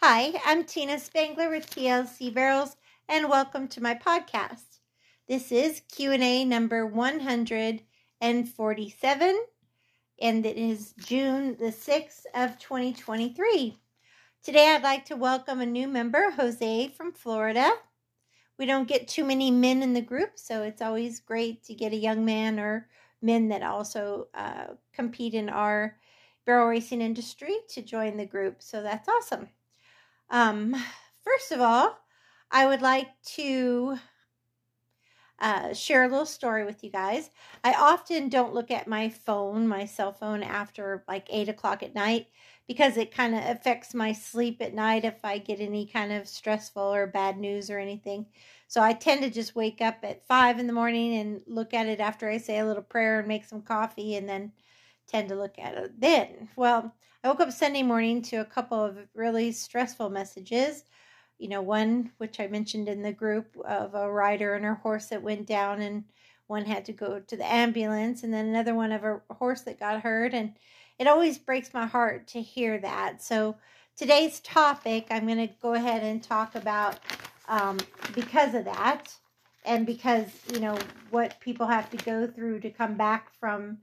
Hi, I'm Tina Spangler with TLC Barrels and welcome to my podcast. This is Q&A number 147 and it is June the 6th of 2023. Today I'd like to welcome a new member, Jose from Florida. We don't get too many men in the group, so it's always great to get a young man or men that also uh, compete in our barrel racing industry to join the group. So that's awesome. Um, first of all, I would like to uh, share a little story with you guys. I often don't look at my phone, my cell phone, after like eight o'clock at night because it kind of affects my sleep at night if I get any kind of stressful or bad news or anything. So I tend to just wake up at five in the morning and look at it after I say a little prayer and make some coffee and then tend to look at it then. Well, I woke up Sunday morning to a couple of really stressful messages. You know, one which I mentioned in the group of a rider and her horse that went down, and one had to go to the ambulance, and then another one of a horse that got hurt. And it always breaks my heart to hear that. So, today's topic, I'm going to go ahead and talk about um, because of that, and because, you know, what people have to go through to come back from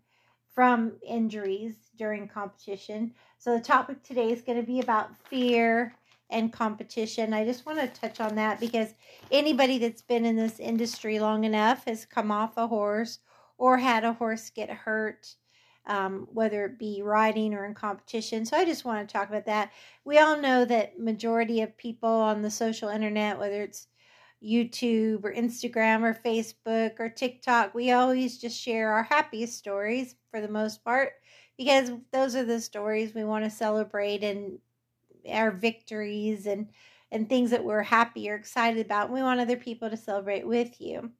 from injuries during competition. So the topic today is going to be about fear and competition. I just want to touch on that because anybody that's been in this industry long enough has come off a horse or had a horse get hurt, um, whether it be riding or in competition. So I just want to talk about that. We all know that majority of people on the social internet, whether it's YouTube or Instagram or Facebook or TikTok, we always just share our happiest stories for the most part because those are the stories we want to celebrate and our victories and and things that we're happy or excited about. We want other people to celebrate with you.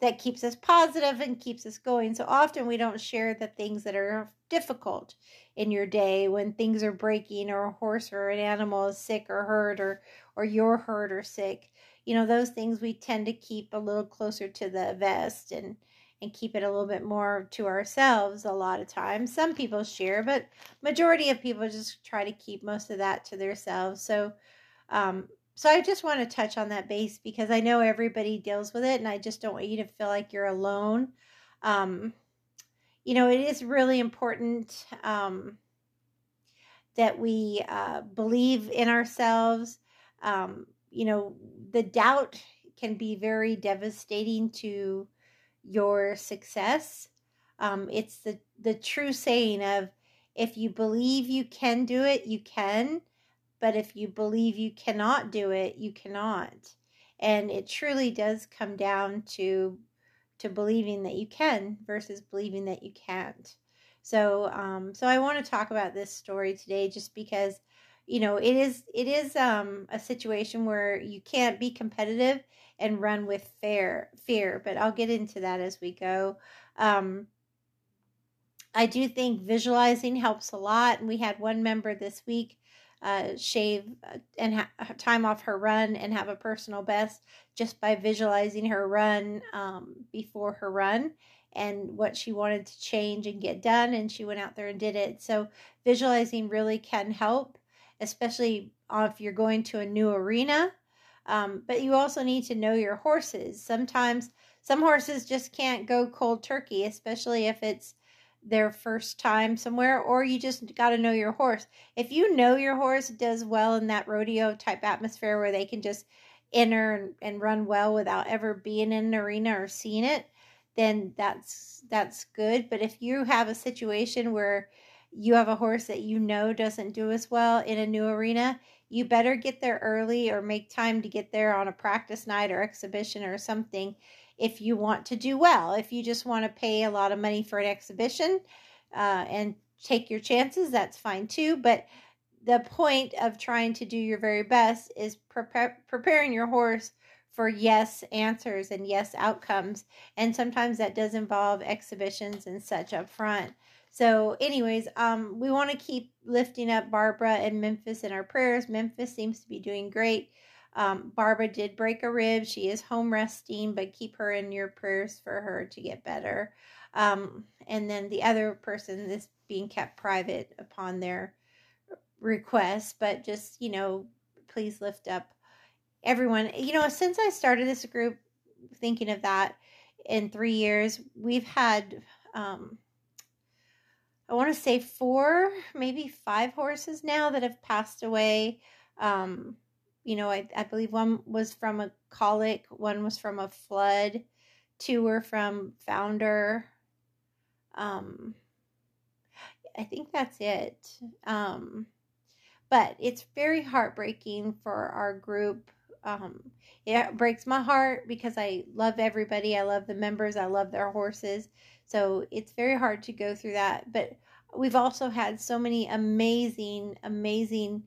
That keeps us positive and keeps us going. So often we don't share the things that are difficult in your day when things are breaking or a horse or an animal is sick or hurt or or you're hurt or sick you know those things we tend to keep a little closer to the vest and and keep it a little bit more to ourselves a lot of times. Some people share but majority of people just try to keep most of that to themselves so um so i just want to touch on that base because i know everybody deals with it and i just don't want you to feel like you're alone. Um you know it is really important um that we uh, believe in ourselves um, you know, the doubt can be very devastating to your success. Um, it's the, the true saying of if you believe you can do it, you can. But if you believe you cannot do it, you cannot. And it truly does come down to to believing that you can versus believing that you can't. So, um, so I want to talk about this story today, just because you know it is it is um a situation where you can't be competitive and run with fair fear but i'll get into that as we go. Um i do think visualizing helps a lot and we had one member this week uh, shave uh, and ha- time off her run and have a personal best just by visualizing her run um, before her run and what she wanted to change and get done and she went out there and did it. So visualizing really can help especially if you're going to a new arena. Um, but you also need to know your horses. Sometimes some horses just can't go cold turkey, especially if it's their first time somewhere, or you just got to know your horse. If you know your horse does well in that rodeo type atmosphere where they can just enter and, and run well without ever being in an arena or seeing it, then that's that's good. But if you have a situation where you have a horse that you know doesn't do as well in a new arena, you better get there early or make time to get there on a practice night or exhibition or something if you want to do well. If you just want to pay a lot of money for an exhibition uh, and take your chances, that's fine too. But the point of trying to do your very best is prepare, preparing your horse for yes answers and yes outcomes. And sometimes that does involve exhibitions and such up front. So, anyways, um, we want to keep lifting up Barbara and Memphis in our prayers. Memphis seems to be doing great. Um, Barbara did break a rib. She is home resting, but keep her in your prayers for her to get better. Um, and then the other person is being kept private upon their request, but just, you know, please lift up everyone. You know, since I started this group, thinking of that in three years, we've had, um, I want to say four, maybe five horses now that have passed away. Um, you know, I, I believe one was from a colic, one was from a flood, two were from founder. Um, I think that's it. Um, but it's very heartbreaking for our group. Um, it breaks my heart because I love everybody. I love the members. I love their horses. So it's very hard to go through that. But we've also had so many amazing, amazing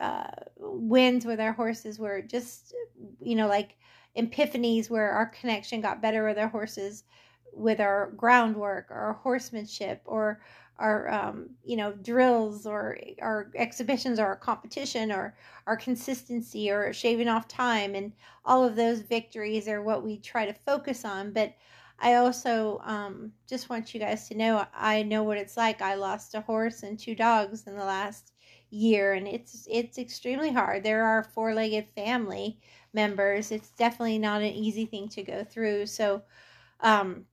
uh, wins with our horses where just, you know, like epiphanies where our connection got better with our horses with our groundwork or our horsemanship or our um, you know drills or our exhibitions or our competition or our consistency or shaving off time and all of those victories are what we try to focus on. But i also um, just want you guys to know i know what it's like. I lost a horse and two dogs in the last year and it's it's extremely hard. There are four-legged family members. It's definitely not an easy thing to go through. So um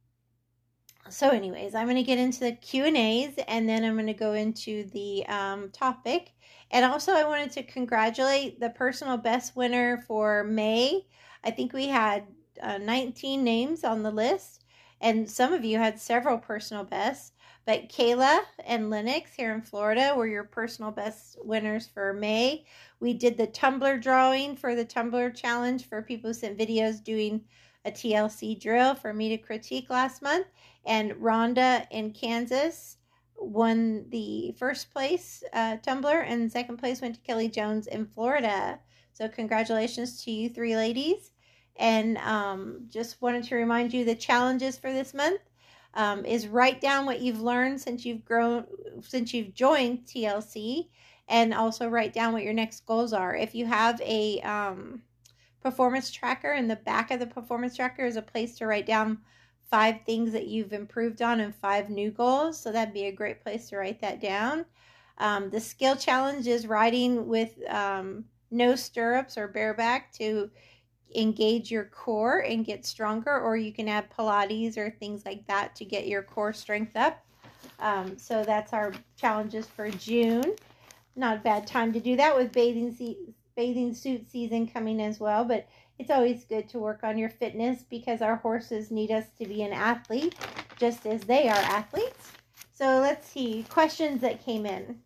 so anyways i'm going to get into the q and a's and then i'm going to go into the um, topic. And also i wanted to congratulate the personal best winner for may. I think we had uh, 19 names on the list and some of you had several personal bests. But kayla and lennox here in florida were your personal best winners for may. We did the tumbler drawing for the tumbler challenge for people who sent videos doing a tlc drill for me to critique last month and Rhonda in Kansas won the first place uh, tumbler, and second place went to Kelly Jones in Florida. So congratulations to you three ladies. And um, just wanted to remind you the challenges for this month um, is write down what you've learned since you've grown since you've joined TLC, and also write down what your next goals are. If you have a um, performance tracker in the back of the performance tracker is a place to write down five things that you've improved on and five new goals. So that'd be a great place to write that down. Um, the skill challenge is riding with um, no stirrups or bareback to engage your core and get stronger, or you can add Pilates or things like that to get your core strength up. Um, so that's our challenges for June. Not a bad time to do that with bathing bathing suit season coming as well, but it's always good to work on your fitness because our horses need us to be an athlete just as they are athletes. So let's see questions that came in.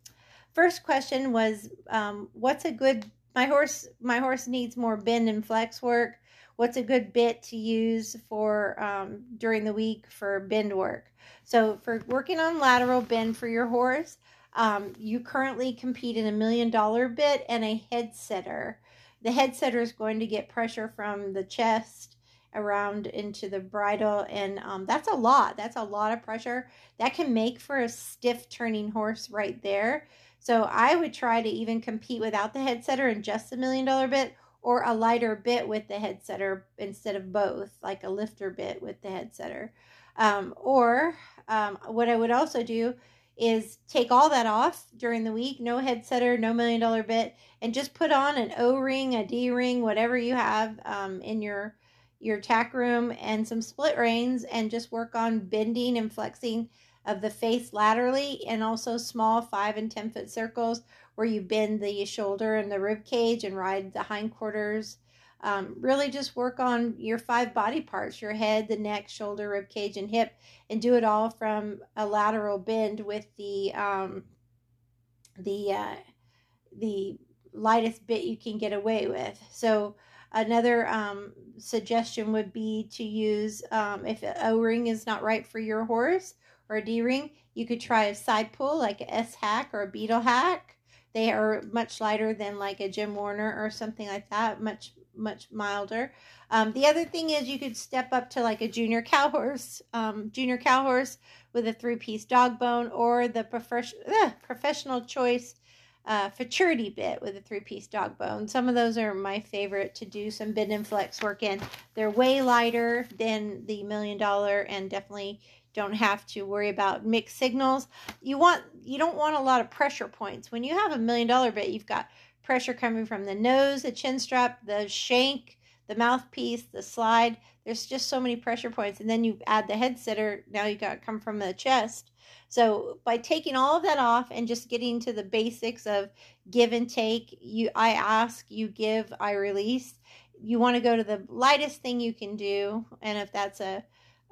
First question was, um, what's a good my horse my horse needs more bend and flex work. What's a good bit to use for um, during the week for bend work? So for working on lateral bend for your horse, um, you currently compete in a million dollar bit and a head setter. The head setter is going to get pressure from the chest around into the bridle and um, that's a lot. That's a lot of pressure. That can make for a stiff turning horse right there. So i would try to even compete without the head setter and just a million dollar bit or a lighter bit with the head setter instead of both like a lifter bit with the head setter. Um, or um, what i would also do is take all that off during the week no head setter no million dollar bit and just put on an o-ring a d-ring whatever you have um, in your your tack room and some split reins and just work on bending and flexing of the face laterally and also small five and ten foot circles where you bend the shoulder and the rib cage and ride the hindquarters um, really just work on your five body parts your head, the neck, shoulder, rib cage, and hip, and do it all from a lateral bend with the um, the uh, the lightest bit you can get away with. So another um, suggestion would be to use um, if O ring is not right for your horse or a D ring, you could try a side pull like a S hack or a beetle hack. They are much lighter than like a Jim Warner or something like that, much much milder. Um, the other thing is you could step up to like a junior cow horse, um, junior cow horse with a three piece dog bone, or the prof- uh, professional choice uh, futurity bit with a three piece dog bone. Some of those are my favorite to do some bend and flex work in. They're way lighter than the million dollar and definitely don't have to worry about mixed signals. You want you don't want a lot of pressure points. When you have a million dollar bit, you've got pressure coming from the nose, the chin strap, the shank, the mouthpiece, the slide. There's just so many pressure points. And then you add the head setter. Now you got come from the chest. So by taking all of that off and just getting to the basics of give and take, you I ask, you give, I release. You want to go to the lightest thing you can do, and if that's a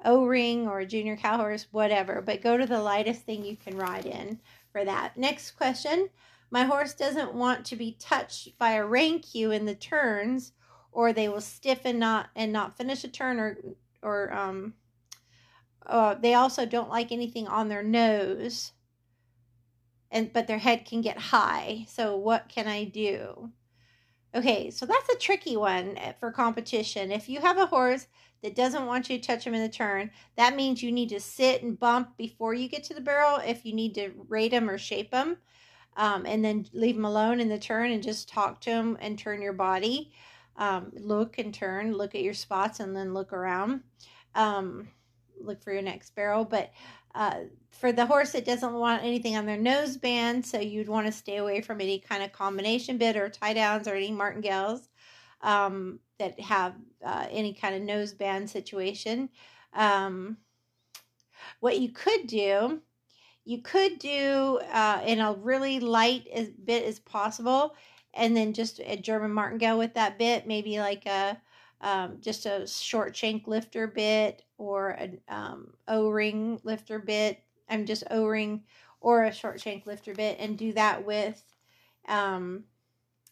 O-ring or a junior cow horse, whatever, but go to the lightest thing you can ride in for that. Next question. My horse doesn't want to be touched by a rein cue in the turns or they will stiffen not and not finish a turn or or um uh, they also don't like anything on their nose and but their head can get high. So what can i do? Okay so that's a tricky one eh, for competition. If you have a horse that doesn't want you to touch them in the turn that means you need to sit and bump before you get to the barrel if you need to rate them or shape them um, and then leave them alone in the turn and just talk to them and turn your body um, look and turn look at your spots and then look around um, look for your next barrel. But uh, for the horse that doesn't want anything on their nose band, so you'd want to stay away from any kind of combination bit or tie downs or any martingales um, that have uh, any kind of nose band situation. Um, what you could do, you could do uh, in a really light as, bit as possible, and then just a German martingale with that bit, maybe like a um, just a short shank lifter bit or an um, O-ring lifter bit. I'm just O-ring or a short shank lifter bit and do that with um,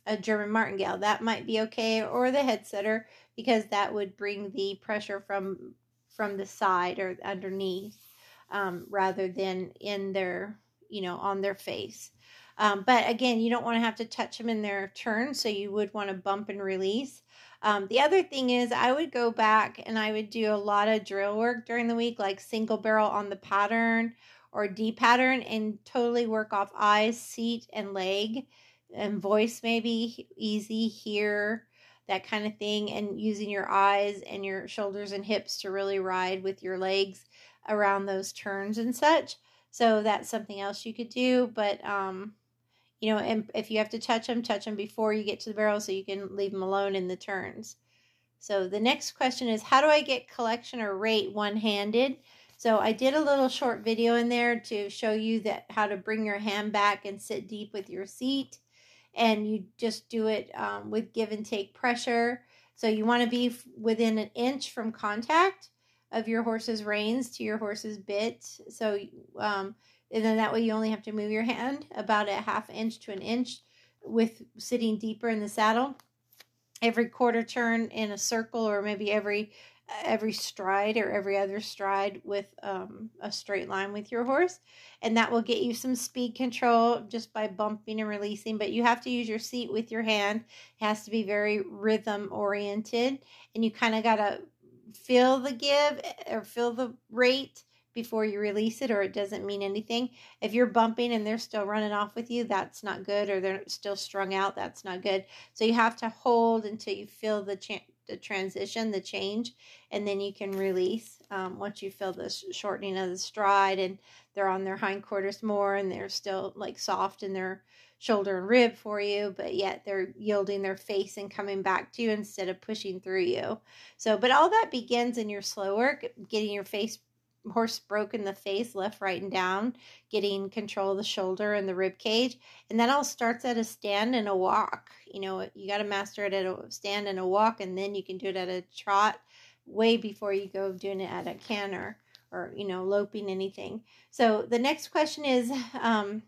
a German martingale. That might be okay or the head setter because that would bring the pressure from from the side or underneath um, rather than in their you know on their face. Um, but again, you don't want to have to touch them in their turn, so you would want to bump and release. Um, the other thing is, I would go back and I would do a lot of drill work during the week, like single barrel on the pattern or D pattern, and totally work off eyes, seat, and leg, and voice, maybe easy, here, that kind of thing, and using your eyes and your shoulders and hips to really ride with your legs around those turns and such. So that's something else you could do, but um, you know, and if you have to touch them, touch them before you get to the barrel so you can leave them alone in the turns. So the next question is how do I get collection or rate one-handed? So I did a little short video in there to show you that how to bring your hand back and sit deep with your seat. And you just do it um, with give and take pressure. So you want to be within an inch from contact of your horse's reins to your horse's bit. So um, and then that way you only have to move your hand about a half inch to an inch with sitting deeper in the saddle. Every quarter turn in a circle or maybe every every stride or every other stride with um, a straight line with your horse. And that will get you some speed control just by bumping and releasing but you have to use your seat with your hand. It has to be very rhythm oriented and you kind of got to feel the give eh, or feel the rate before you release it or it doesn't mean anything. If you're bumping and they're still running off with you, that's not good or they're still strung out, that's not good. So you have to hold until you feel the cha- the transition, the change, and then you can release um, once you feel the shortening of the stride and they're on their hindquarters more and they're still like soft in their shoulder and rib for you, but yet they're yielding their face and coming back to you instead of pushing through you. So, but all that begins in your slow work, getting your face horse broken the face left right and down getting control of the shoulder and the rib cage. And that all starts at a stand and a walk. You know you got to master it at a stand and a walk and then you can do it at a trot way before you go doing it at a canter or you know loping anything. So the next question is um,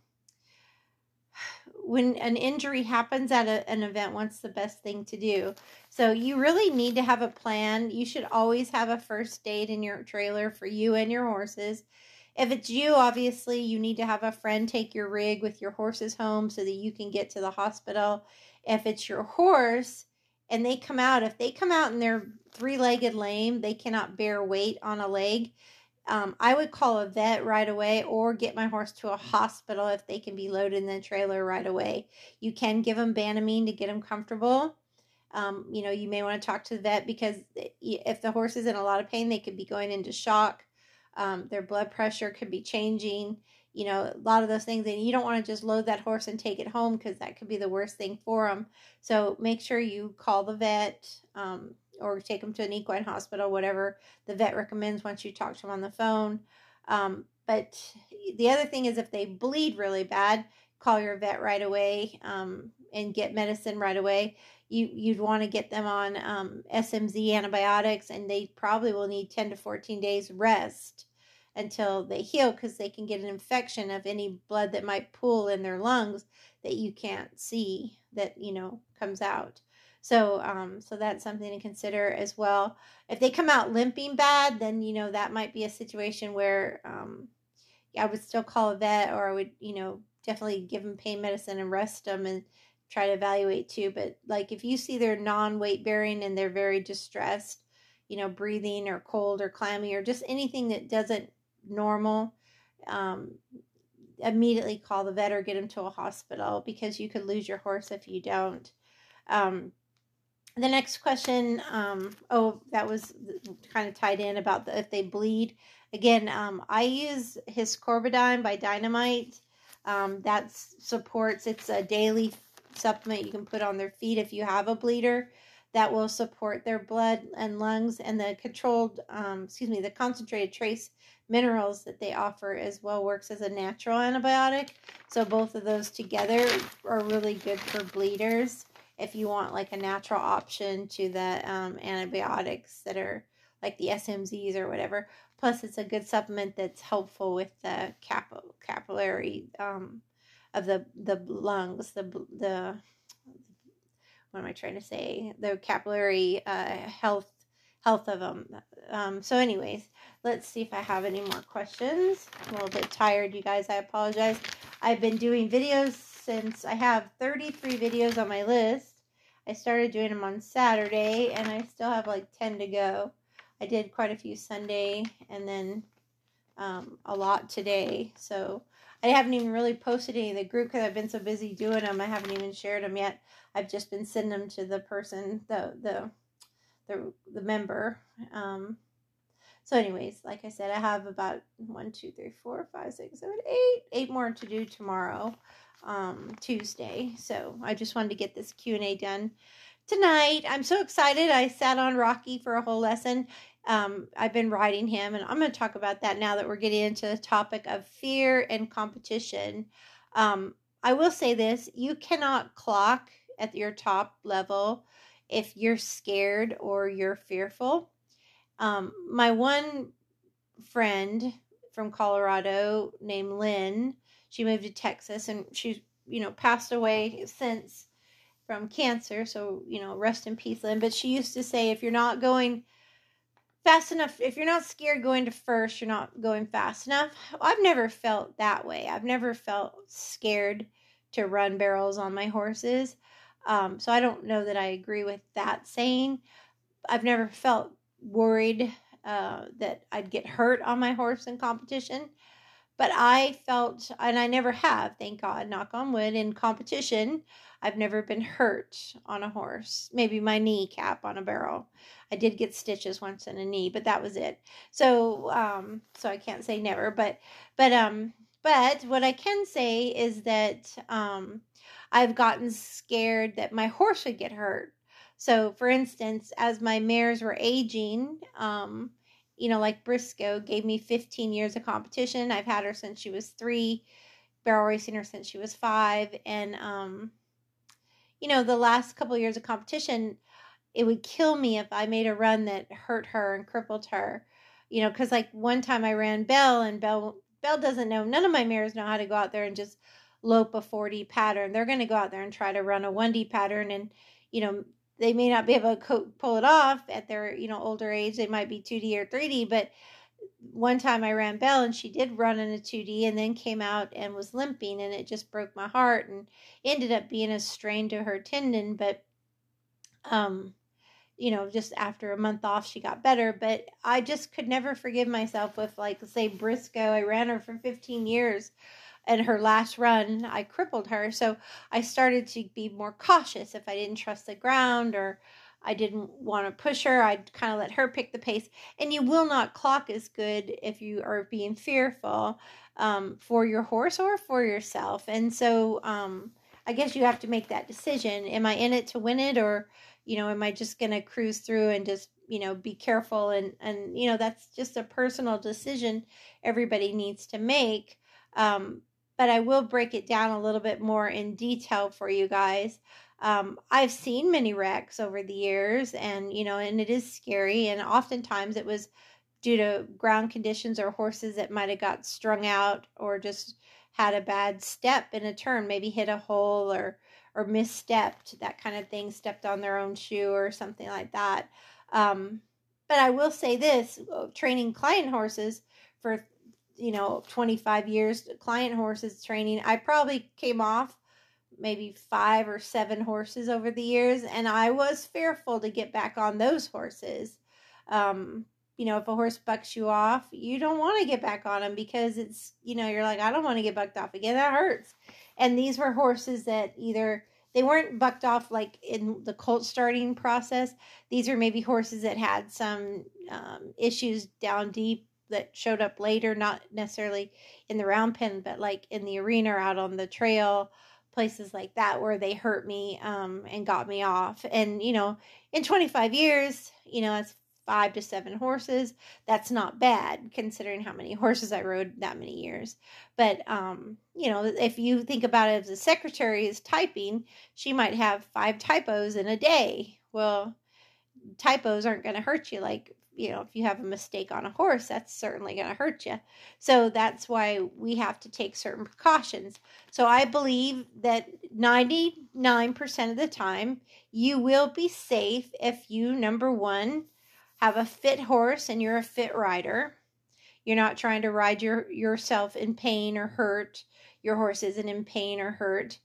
when an injury happens at a, an event, what's the best thing to do? So you really need to have a plan. You should always have a first aid in your trailer for you and your horses. If it's you, obviously, you need to have a friend take your rig with your horses home so that you can get to the hospital. If it's your horse and they come out, if they come out and they're three legged lame, they cannot bear weight on a leg um, I would call a vet right away or get my horse to a hospital if they can be loaded in the trailer right away. You can give them Banamine to get them comfortable. Um, you know, you may want to talk to the vet because if the horse is in a lot of pain, they could be going into shock. Um, their blood pressure could be changing. you know, a lot of those things. And you don't want to just load that horse and take it home because that could be the worst thing for them. So make sure you call the vet um, or take them to an equine hospital, whatever the vet recommends once you talk to them on the phone. Um, but the other thing is if they bleed really bad, call your vet right away um, and get medicine right away. You you'd want to get them on um, SMZ antibiotics, and they probably will need ten to fourteen days rest until they heal because they can get an infection of any blood that might pool in their lungs that you can't see that you know comes out. So um, so that's something to consider as well. If they come out limping bad, then you know that might be a situation where um, I would still call a vet or I would you know definitely give them pain medicine and rest them and try to evaluate too. But like if you see they're non weight bearing and they're very distressed, you know, breathing or cold or clammy or just anything that doesn't normal, um, immediately call the vet or get them to a hospital because you could lose your horse if you don't. Um, the next question, um, oh, that was kind of tied in about the, if they bleed. Again, um, I use his Corbidyne by Dynamite. Um, that supports, it's a daily supplement you can put on their feet if you have a bleeder that will support their blood and lungs and the controlled um, excuse me the concentrated trace minerals that they offer as well works as a natural antibiotic so both of those together are really good for bleeders if you want like a natural option to the um, antibiotics that are like the smzs or whatever plus it's a good supplement that's helpful with the cap- capillary um, of the the lungs, the the what am I trying to say? The capillary uh, health health of them. Um, so, anyways, let's see if I have any more questions. I'm a little bit tired, you guys. I apologize. I've been doing videos since I have 33 videos on my list. I started doing them on Saturday, and I still have like 10 to go. I did quite a few Sunday, and then um, a lot today. So I haven't even really posted any of the group because I've been so busy doing them. I haven't even shared them yet. I've just been sending them to the person, the the the the member. Um, so, anyways, like I said, I have about one, two, three, four, five, six, seven, eight, eight more to do tomorrow, um, Tuesday. So I just wanted to get this Q and A done tonight. I'm so excited. I sat on Rocky for a whole lesson. Um, I've been riding him, and I'm going to talk about that now that we're getting into the topic of fear and competition. Um, I will say this you cannot clock at your top level if you're scared or you're fearful. Um, my one friend from Colorado named Lynn, she moved to Texas and she's, you know, passed away since from cancer. So, you know, rest in peace, Lynn. But she used to say, if you're not going fast enough if you're not scared going to first you're not going fast enough i've never felt that way i've never felt scared to run barrels on my horses um, so i don't know that i agree with that saying i've never felt worried uh, that i'd get hurt on my horse in competition but i felt and i never have thank god knock on wood in competition I've never been hurt on a horse. Maybe my kneecap on a barrel. I did get stitches once in a knee, but that was it. So, um, so I can't say never, but, but, um, but what I can say is that, um, I've gotten scared that my horse would get hurt. So, for instance, as my mares were aging, um, you know, like Briscoe gave me 15 years of competition. I've had her since she was three, barrel racing her since she was five, and um, you know, the last couple of years of competition, it would kill me if I made a run that hurt her and crippled her. You know, because like one time I ran Belle and Belle Belle doesn't know. None of my mares know how to go out there and just lope a 4D pattern. They're going to go out there and try to run a 1D pattern, and you know they may not be able to pull it off at their you know older age. They might be 2D or 3D, but one time I ran Belle and she did run in a 2D and then came out and was limping and it just broke my heart and ended up being a strain to her tendon. But, um, you know, just after a month off, she got better. But I just could never forgive myself with, like, say, Briscoe. I ran her for 15 years and her last run, I crippled her. So I started to be more cautious if I didn't trust the ground or I didn't want to push her. I'd kind of let her pick the pace. And you will not clock as good if you are being fearful um, for your horse or for yourself. And so um, I guess you have to make that decision. Am I in it to win it or, you know, am I just going to cruise through and just, you know, be careful? And, and, you know, that's just a personal decision everybody needs to make. Um, but I will break it down a little bit more in detail for you guys. Um, I've seen many wrecks over the years, and you know, and it is scary. And oftentimes it was due to ground conditions or horses that might have got strung out or just had a bad step in a turn, maybe hit a hole or or misstepped, that kind of thing, stepped on their own shoe or something like that. Um, but I will say this: uh, training client horses for you know 25 years, client horses training, I probably came off maybe five or seven horses over the years, and I was fearful to get back on those horses. Um, you know, if a horse bucks you off, you don't want to get back on him because it's, you know, you're like, I don't want to get bucked off again. That hurts. And these were horses that either they weren't bucked off like in the colt starting process. These are maybe horses that had some um, issues down deep that showed up later, not necessarily in the round pen, but like in the arena or out on the trail places like that where they hurt me um, and got me off. And, you know, in 25 years, you know, that's five to seven horses. That's not bad considering how many horses I rode that many years. But, um, you know, if you think about it as a secretary is typing, she might have five typos in a day. Well, typos aren't going to hurt you like you know, if you have a mistake on a horse, that's certainly going to hurt you. So that's why we have to take certain precautions. So I believe that 99% of the time, you will be safe if you, number one, have a fit horse and you're a fit rider. You're not trying to ride your yourself in pain or hurt. Your horse isn't in pain or hurt.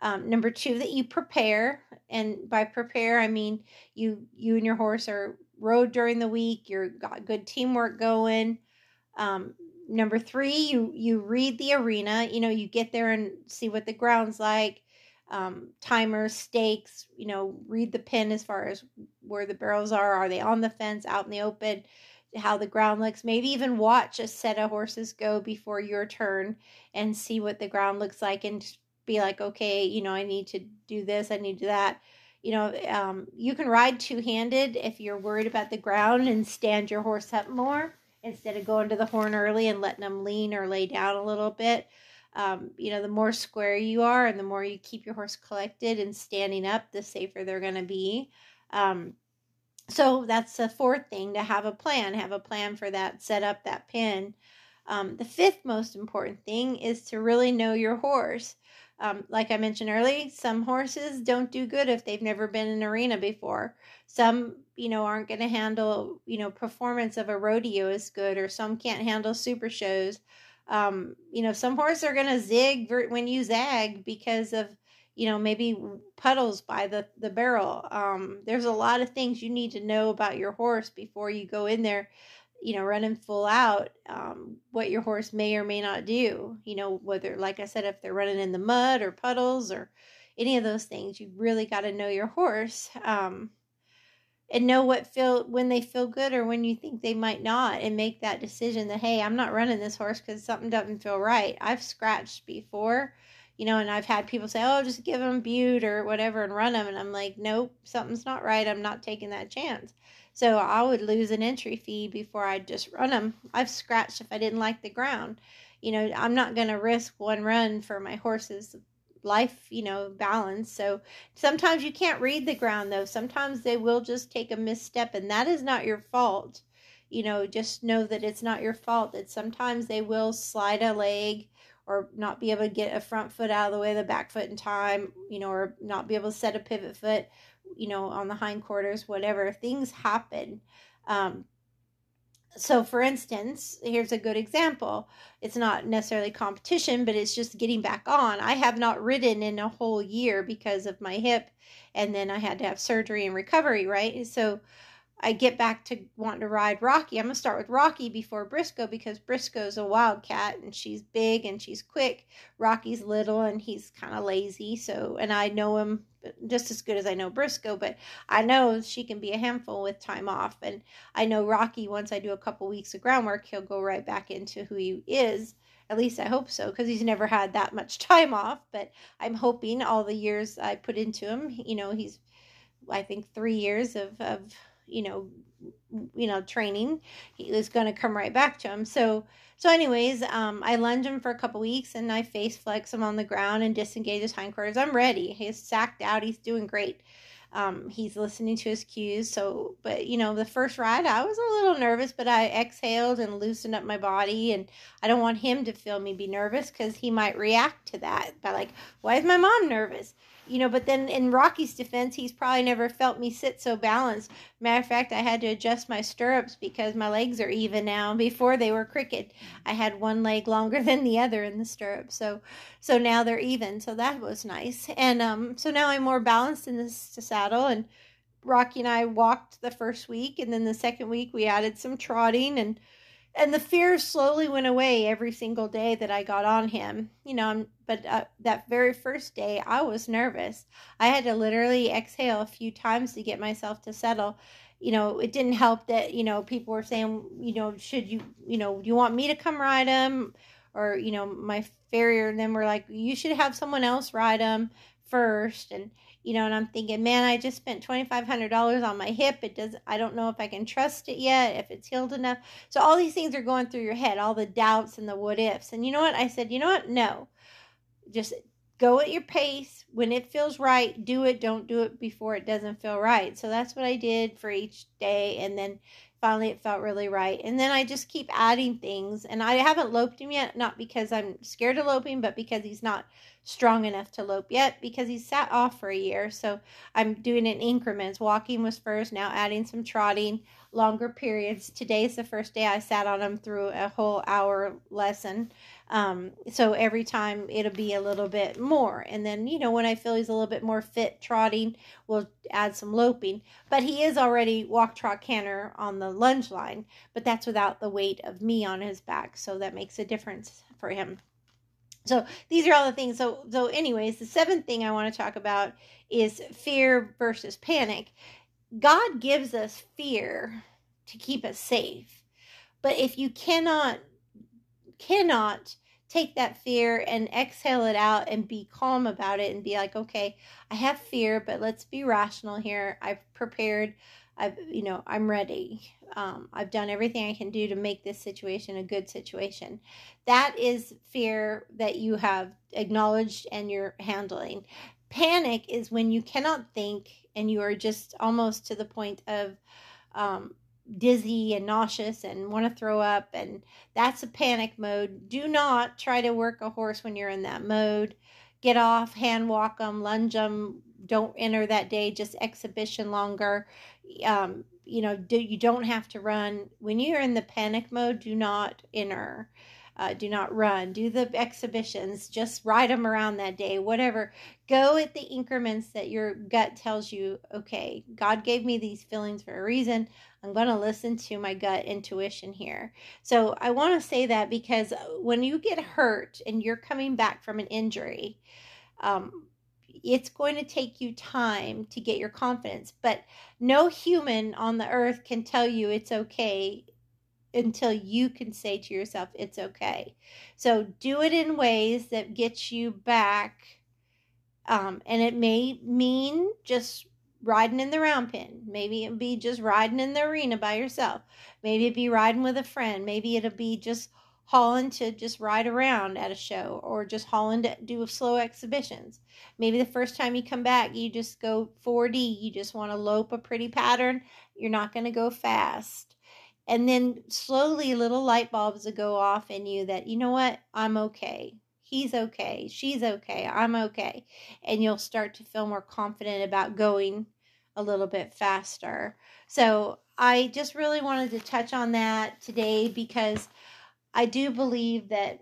Um, number two, that you prepare, and by prepare I mean you you and your horse are rode during the week. You've got good teamwork going. Um, number three, you you read the arena. You know, you get there and see what the ground's like. Um, timers, stakes. You know, read the pin as far as where the barrels are. Are they on the fence, out in the open? How the ground looks. Maybe even watch a set of horses go before your turn and see what the ground looks like and be like, okay, you know, I need to do this. I need to do that you know, um, you can ride two handed if you're worried about the ground and stand your horse up more instead of going to the horn early and letting them lean or lay down a little bit. Um, you know, the more square you are and the more you keep your horse collected and standing up, the safer they're going to be. Um, so that's the fourth thing to have a plan, have a plan for that, set up that pin. Um, the fifth most important thing is to really know your horse. Um, like I mentioned early, some horses don't do good if they've never been in an arena before. Some, you know, aren't going to handle, you know, performance of a rodeo as good, or some can't handle super shows. Um, you know, some horses are going to zig when you zag because of, you know, maybe puddles by the the barrel. Um, there's a lot of things you need to know about your horse before you go in there you know, running full out, um, what your horse may or may not do. You know, whether, like I said, if they're running in the mud or puddles or any of those things, you really got to know your horse um, and know what feel when they feel good or when you think they might not, and make that decision that hey, I'm not running this horse because something doesn't feel right. I've scratched before. You know, and I've had people say, "Oh, just give them bute or whatever and run them," and I'm like, "Nope, something's not right. I'm not taking that chance." So I would lose an entry fee before I'd just run them. I've scratched if I didn't like the ground. You know, I'm not going to risk one run for my horse's life, you know, balance. So sometimes you can't read the ground though. Sometimes they will just take a misstep and that is not your fault. You know, just know that it's not your fault that sometimes they will slide a leg or not be able to get a front foot out of the way the back foot in time, you know, or not be able to set a pivot foot you know, on the hindquarters, whatever, things happen. Um, so, for instance, here's a good example. It's not necessarily competition, but it's just getting back on. I have not ridden in a whole year because of my hip, and then I had to have surgery and recovery, right? And So, I get back to wanting to ride Rocky, I'm gonna start with Rocky before Briscoe because Briscoe's a wildcat and she's big and she's quick. Rocky's little and he's kind of lazy. So, and I know him just as good as I know Briscoe, but I know she can be a handful with time off. And I know Rocky, once I do a couple weeks of groundwork, he'll go right back into who he is. At least I hope so, because he's never had that much time off. But I'm hoping all the years I put into him, you know, he's, I think, three years of, of you know, you know, training, he is going to come right back to him. So, so anyways, um, I lunge him for a couple weeks and I face flex him on the ground and disengage his hindquarters. I'm ready. He's sacked out. He's doing great. Um, he's listening to his cues. So, but you know, the first ride, I was a little nervous, but I exhaled and loosened up my body. And I don't want him to feel me be nervous because he might react to that by like, why is my mom nervous? You know, but then in Rocky's defense, he's probably never felt me sit so balanced. Matter of fact, I had to adjust my stirrups because my legs are even now. Before they were crooked, I had one leg longer than the other in the stirrup. So, so now they're even. So that was nice. And um, so now I'm more balanced in this saddle. And Rocky and I walked the first week, and then the second week we added some trotting and and the fear slowly went away every single day that I got on him. You know, but uh, that very first day, I was nervous. I had to literally exhale a few times to get myself to settle. You know, it didn't help that you know people were saying, you know, should you, you know, do you want me to come ride him, or you know, my farrier and them were like, you should have someone else ride him first, and you know, and I'm thinking, man, I just spent $2,500 on my hip. It does, I don't know if I can trust it yet, if it's healed enough. So all these things are going through your head, all the doubts and the what ifs. And you know what? I said, you know what? No, just go at your pace. When it feels right, do it. Don't do it before it doesn't feel right. So that's what I did for each day. And then finally it felt really right. And then I just keep adding things. And I haven't loped him yet, not because I'm scared of loping, but because he's not strong enough to lope yet because he's sat off for a year. So I'm doing it in increments. Walking was first, now adding some trotting, longer periods. Today's the first day I sat on him through a whole hour lesson. Um, so every time it'll be a little bit more. And then, you know, when I feel he's a little bit more fit trotting, we'll add some loping. But he is already walk, trot, canter on the lunge line, but that's without the weight of me on his back. So that makes a difference for him. So these are all the things. So, so anyways, the seventh thing I want to talk about is fear versus panic. God gives us fear to keep us safe. But if you cannot cannot take that fear and exhale it out and be calm about it and be like, okay, I have fear, but let's be rational here. I've prepared. I've, you know, I'm ready. Um, I've done everything I can do to make this situation a good situation. That is fear that you have acknowledged and you're handling. Panic is when you cannot think and you are just almost to the point of um, dizzy and nauseous and want to throw up and that's a panic mode. Do not try to work a horse when you're in that mode. Get off hand walk them lunge them don't enter that day just exhibition longer. Um, you know do, you don't have to run. When you're in the panic mode do not enter uh, do not run do the exhibitions just ride them around that day whatever. Go at the increments that your gut tells you okay god gave me these feelings for a reason. I'm going to listen to my gut intuition here. So i want to say that because when you get hurt and you're coming back from an injury um, it's going to take you time to get your confidence. But no human on the earth can tell you it's okay until you can say to yourself it's okay. So do it in ways that get you back um, and it may mean just riding in the round pen. Maybe it'll be just riding in the arena by yourself. Maybe it'll be riding with a friend. Maybe it'll be just hauling to just ride around at a show or just hauling to do slow exhibitions. Maybe the first time you come back, you just go 4D, you just want to lope a pretty pattern, you're not going to go fast. And then slowly little light bulbs will go off in you that, you know what, I'm okay. He's okay. She's okay. I'm okay. And you'll start to feel more confident about going a little bit faster. So I just really wanted to touch on that today because I do believe that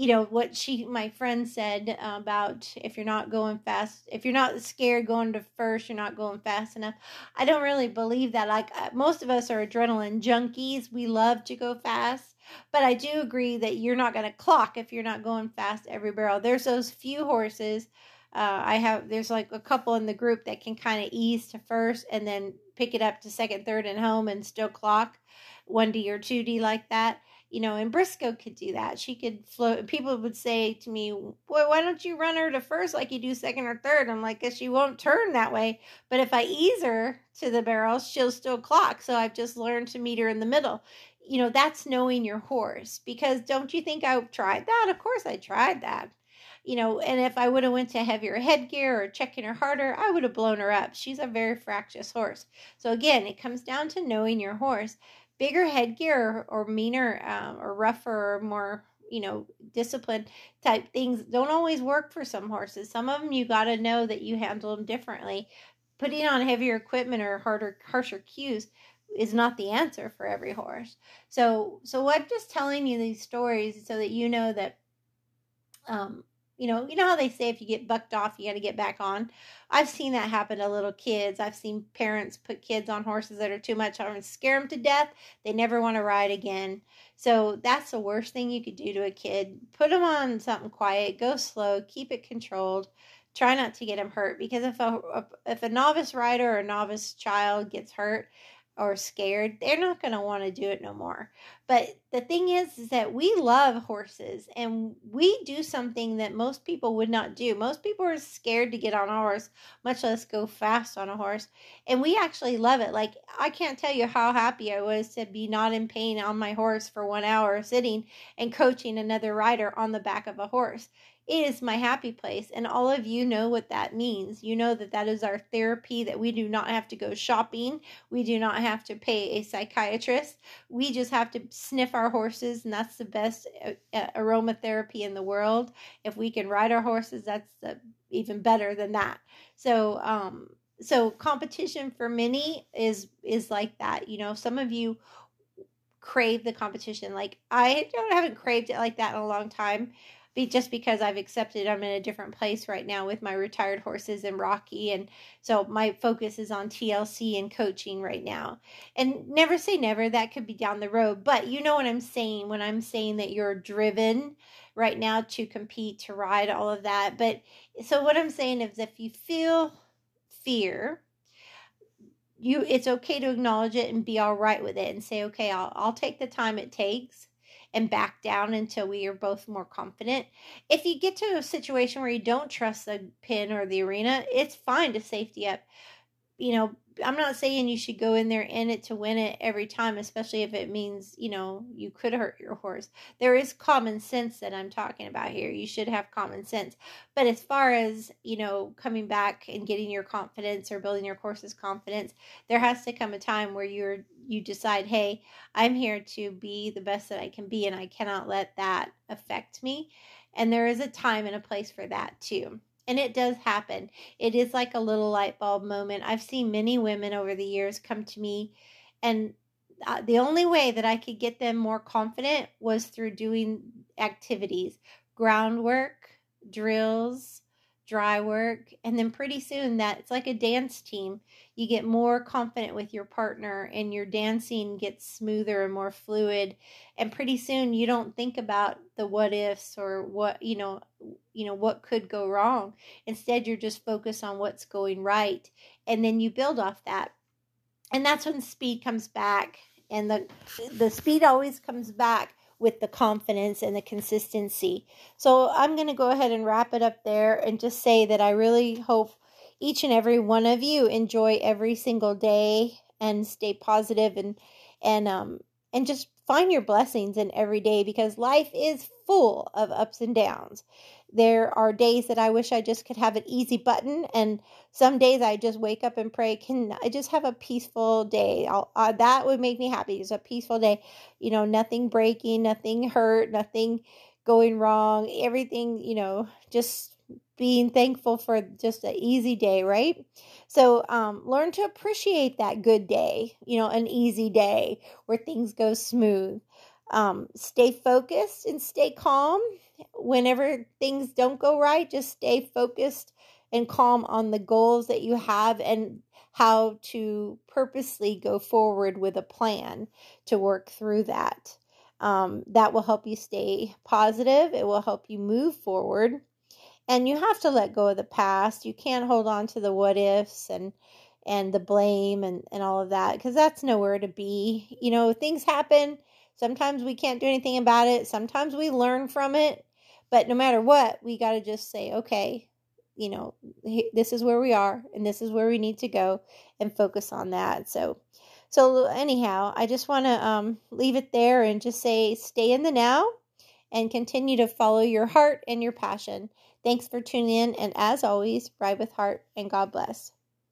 you know what she my friend said about if you're not going fast if you're not scared going to first you're not going fast enough. I don't really believe that like uh, most of us are adrenaline junkies. We love to go fast but i do agree that you're not going to clock if you're not going fast every barrel. There's those few horses uh, i have there's like a couple in the group that can kind of ease to first and then pick it up to second third and home and still clock 1d or 2d like that you know, and Briscoe could do that. She could float. People would say to me, "Well, why don't you run her to first like you do second or third? I'm like, "Cause she won't turn that way. But if I ease her to the barrel, she'll still clock. So I've just learned to meet her in the middle. You know, that's knowing your horse. Because don't you think I've tried that? Of course I tried that. You know, and if I would have went to heavier headgear or checking her harder, I would have blown her up. She's a very fractious horse. So again, it comes down to knowing your horse bigger headgear or, or meaner um, or rougher or more you know disciplined type things don't always work for some horses. Some of them you got to know that you handle them differently. Putting on heavier equipment or harder harsher cues is not the answer for every horse. So so i'm just telling you these stories so that you know that um you know, you know how they say if you get bucked off, you got to get back on. I've seen that happen to little kids. I've seen parents put kids on horses that are too much or scare them to death. They never want to ride again. So that's the worst thing you could do to a kid. Put them on something quiet, go slow, keep it controlled. Try not to get them hurt because if a if a novice rider or a novice child gets hurt, or scared, they're not going to want to do it no more. But the thing is, is that we love horses and we do something that most people would not do. Most people are scared to get on a horse, much less go fast on a horse. And we actually love it. Like, I can't tell you how happy I was to be not in pain on my horse for one hour sitting and coaching another rider on the back of a horse is my happy place. And all of you know what that means. You know that that is our therapy, that we do not have to go shopping. We do not have to pay a psychiatrist. We just have to sniff our horses, and that's the best uh, uh, aromatherapy in the world. If we can ride our horses, that's uh, even better than that. So, um, so competition for many is is like that. You know, some of you crave the competition. Like I don't haven't craved it like that in a long time be just because I've accepted I'm in a different place right now with my retired horses and Rocky and so my focus is on TLC and coaching right now. And never say never, that could be down the road, but you know what I'm saying when I'm saying that you're driven right now to compete, to ride all of that. But so what I'm saying is if you feel fear, you it's okay to acknowledge it and be all right with it and say okay I'll I'll take the time it takes and back down until we are both more confident. If you get to a situation where you don't trust the pin or the arena, it's fine to safety up. You know, I'm not saying you should go in there in it to win it every time, especially if it means, you know, you could hurt your horse. There is common sense that I'm talking about here. You should have common sense. But as far as, you know, coming back and getting your confidence or building your horse's confidence, there has to come a time where you're you decide, "Hey, I'm here to be the best that I can be and I cannot let that affect me." And there is a time and a place for that too. And it does happen. It is like a little light bulb moment. I've seen many women over the years come to me, and uh, the only way that I could get them more confident was through doing activities, groundwork, drills, dry work and then pretty soon that it's like a dance team. You get more confident with your partner and your dancing gets smoother and more fluid. And pretty soon you don't think about the what ifs or what you know you know what could go wrong. Instead you're just focused on what's going right and then you build off that. And that's when speed comes back and the the speed always comes back with the confidence and the consistency. So I'm going to go ahead and wrap it up there and just say that I really hope each and every one of you enjoy every single day and stay positive and and um and just find your blessings in every day because life is full of ups and downs. There are days that I wish I just could have an easy button, and some days I just wake up and pray, "Can I just have a peaceful day?" Uh, that would make me happy. Just a peaceful day, you know, nothing breaking, nothing hurt, nothing going wrong, everything, you know, just being thankful for just an easy day, right? So, um, learn to appreciate that good day, you know, an easy day where things go smooth. Um, stay focused and stay calm whenever things don't go right, just stay focused and calm on the goals that you have and how to purposely go forward with a plan to work through that. Um, that will help you stay positive. It will help you move forward. And you have to let go of the past. You can't hold on to the what ifs and and the blame and, and all of that because that's nowhere to be. You know, things happen. Sometimes we can't do anything about it. Sometimes we learn from it. But no matter what, we got to just say, okay, you know, this is where we are and this is where we need to go and focus on that. So, so anyhow, I just want to um, leave it there and just say stay in the now and continue to follow your heart and your passion. Thanks for tuning in. And as always, ride with heart and God bless.